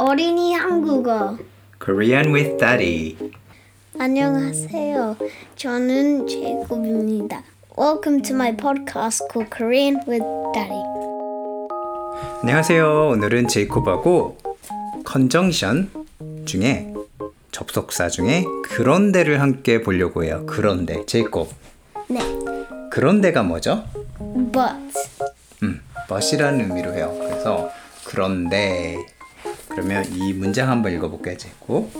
어린이 한국어. Korean with Daddy. 안녕하세요. 저는 제이콥입니다. Welcome to my podcast called Korean with Daddy. 안녕하세요. 오늘은 제이콥하고 컨정션 중에 접속사 중에 그런데를 함께 보려고 해요. 그런데 제이콥. 네. 그런데가 뭐죠? But 음, but이라는 의미로 해요. 그래서 그런데 그러면 이 문장 한번 읽어볼게요. 제이콥.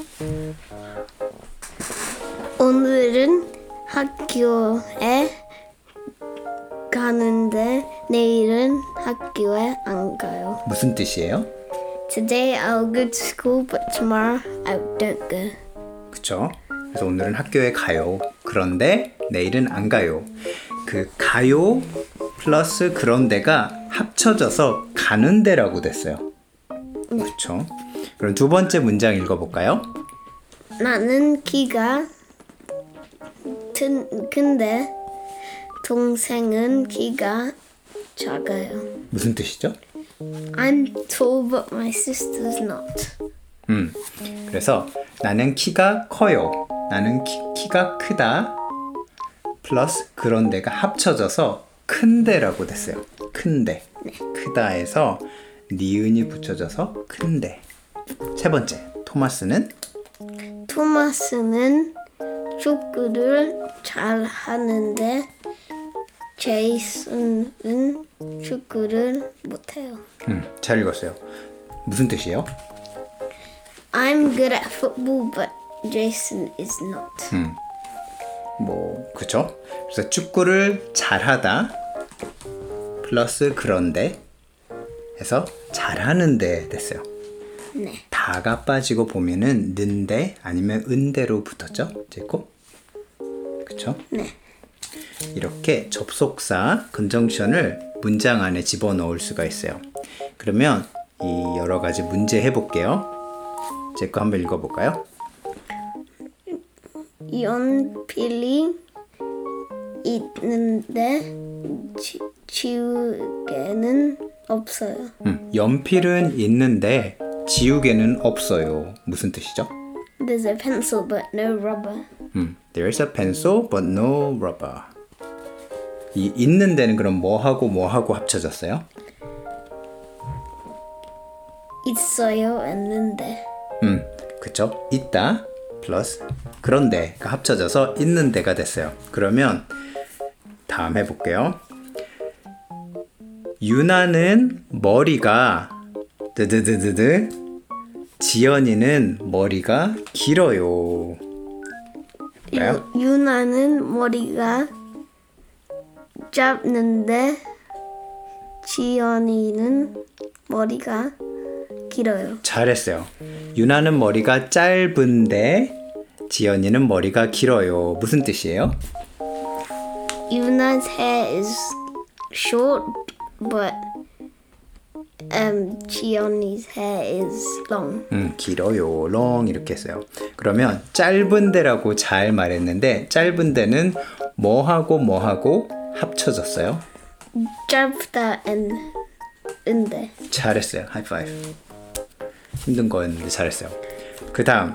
오늘은 학교에 가는데 내일은 학교에 안 가요. 무슨 뜻이에요? Today I'll go to school, but tomorrow I don't go. 그쵸? 그래서 오늘은 학교에 가요. 그런데 내일은 안 가요. 그 가요 플러스 그런데가 합쳐져서 가는데라고 됐어요. 그쵸? 그럼 두 번째 문장 읽어볼까요? 나는 키가 튼, 큰데 동생은 키가 작아요. 무슨 뜻이죠? I'm tall, but my sister's not. 음, 그래서 나는 키가 커요. 나는 키, 키가 크다. 플러스 그런 데가 합쳐져서 큰데라고 됐어요. 큰데. 크다에서 니은이 붙여져서 큰데. 세 번째, 토마스는 토마스는 축구를 잘 하는데 제이슨은 축구를 못해요. 음, 잘 읽었어요. 무슨 뜻이에요? I'm good at football, but Jason is not. 음, 뭐 그쵸? 그래서 축구를 잘하다 플러스 그런데 해서 잘하는데 됐어요. 네. 다가 빠지고 보면은 는데 아니면 은대로 붙었죠? 제코? 그쵸? 네. 이렇게 접속사 컨정션을 문장 안에 집어넣을 수가 있어요. 그러면 이 여러 가지 문제 해볼게요. 제 거 한번 읽어볼까요? 연필이 있는데 지, 지우개는 없어요. 음, 연필은 있는데 지우개는 없어요. 무슨 뜻이죠? There's a pencil but no rubber. 음, There's a pencil but no rubber. 이 있는 데는 그럼 뭐 하고 뭐 하고 합쳐졌어요? 있어요 있는데 음, 그쵸? 있다 플러스 그런데가 합쳐져서 있는 데가 됐어요. 그러면 다음 해볼게요. 유나는 머리가 드드드드드 지연이는 머리가 길어요. 유, 유나는 머리가 짧는데 지연이는 머리가 길어요. 잘했어요. 유나는 머리가 짧은데 지연이는 머리가 길어요. 무슨 뜻이에요? Yuna's hair is short, but um, Gianni's hair is long. 음, 길어요. long 이렇게 했어요. 그러면 짧은 데라고 잘 말했는데 짧은 데는 뭐하고 뭐하고 합쳐졌어요. 짧다 and 인데 잘했어요. 하이파이브. 힘든 거였는데 잘했어요. 그 다음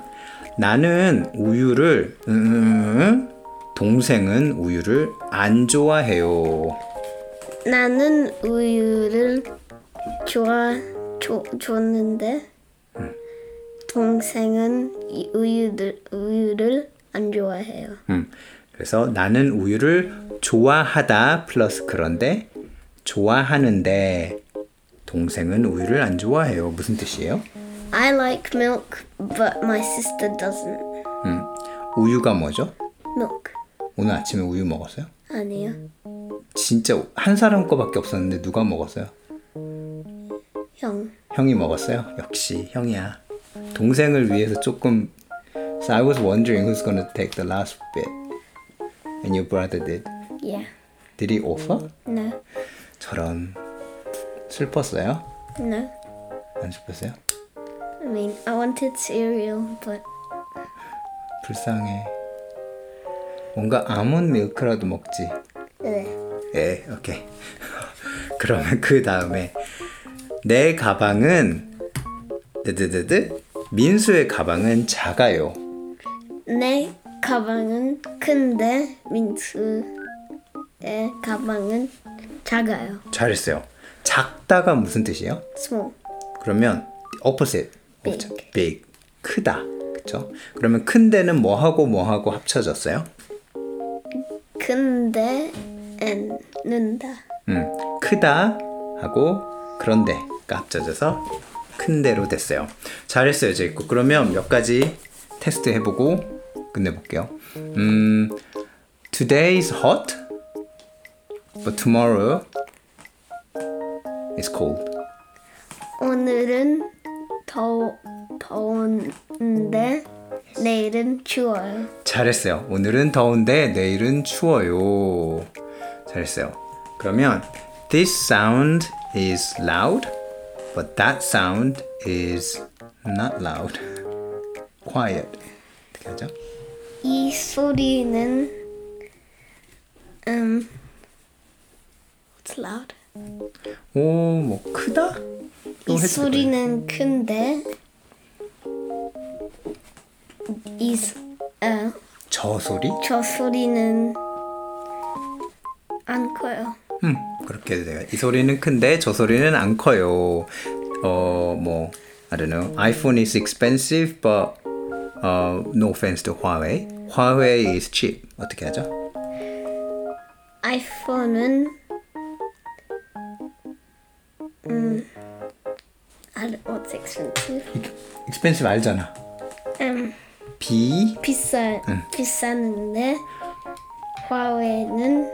나는 우유를 음, 동생은 우유를 안 좋아해요. 나는 우유를 좋아 줘, 줬는데 동생은 이 우유를 우유를 안 좋아해요. 음, 그래서 나는 우유를 좋아하다 플러스 그런데 좋아하는데 동생은 우유를 안 좋아해요. 무슨 뜻이에요? I like milk, but my sister doesn't. 음, 우유가 뭐죠? Milk 오늘 아침에 우유 먹었어요? 아니요. 진짜 한 사람 거밖에 없었는데 누가 먹었어요? 형. 형이 먹었어요? 역시 형이야. 동생을 위해서 조금 So I was wondering who's gonna take the last bit. And your brother did. Yeah. Did he offer? No. 저런 슬펐어요? No. 안 슬펐어요? I mean, I wanted cereal, but 불쌍해. 뭔가 아몬드 밀크라도 먹지. 네. 예, 오케이. 그러면 그 다음에 내 가방은 드드드드 민수의 가방은 작아요. 내 가방은 큰데 민수의 가방은 작아요. 잘했어요. 작다가 무슨 뜻이에요? small. 그러면 opposite Big. of big 크다 그쵸? 그러면 큰데는 뭐하고 뭐하고 합쳐졌어요? 근데 and 는다. 음, 크다 하고 그런데가 합쳐져서 큰데로 됐어요. 잘했어요, 제이코. 그러면 몇 가지 테스트 해보고 끝내볼게요. 음, today is hot, but tomorrow is cold. 오늘은 더 더운데 내일은 추워요. 잘했어요. 오늘은 더운데 내일은 추워요. 잘했어요. 그러면 this sound is loud, but that sound is not loud. quiet. 어떻게 하죠? 이 소리는 음 what's loud? 오, 뭐 크다? 또이 소리는 큰데 이 소- 어, 저 소리? 저 소리는 안 커요. 음, 그렇게 해도 돼요. 이 소리는 큰데 저 소리는 안 커요. 어, 뭐 I don't know. iPhone is expensive, but uh, no offense to Huawei. Huawei is cheap. 어떻게 하죠? 아이폰은 음 I don't what's expensive? expensive 알잖아. 음 비 비싸 비싼데 화웨이는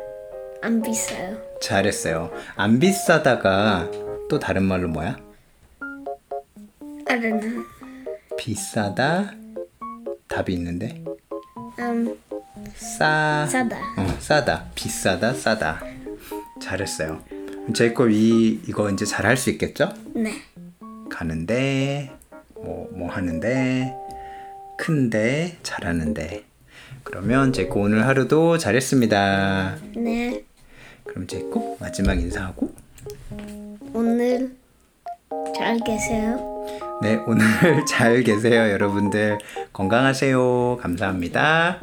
안 비싸요. 잘했어요. 안 비싸다가 또 다른 말로 뭐야? Know. 비싸다 답이 있는데 음 싸 싸다. 어, 싸다 비싸다 싸다 잘했어요. 제이콥 이 이거 이제 잘 할 수 있겠죠? 네. 가는데 뭐 뭐 하는데 큰데 잘하는데 그러면 제이콥 오늘 하루도 잘했습니다. 네. 그럼 제이콥 마지막 인사하고 오늘 잘 계세요. 네 오늘 잘 계세요 여러분들 건강하세요 감사합니다.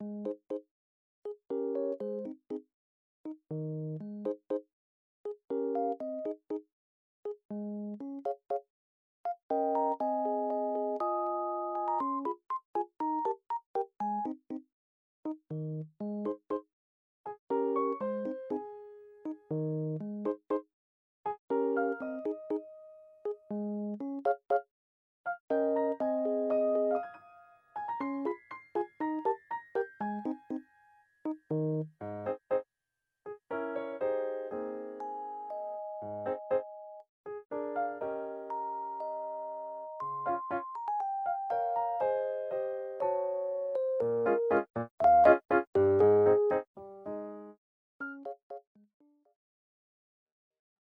you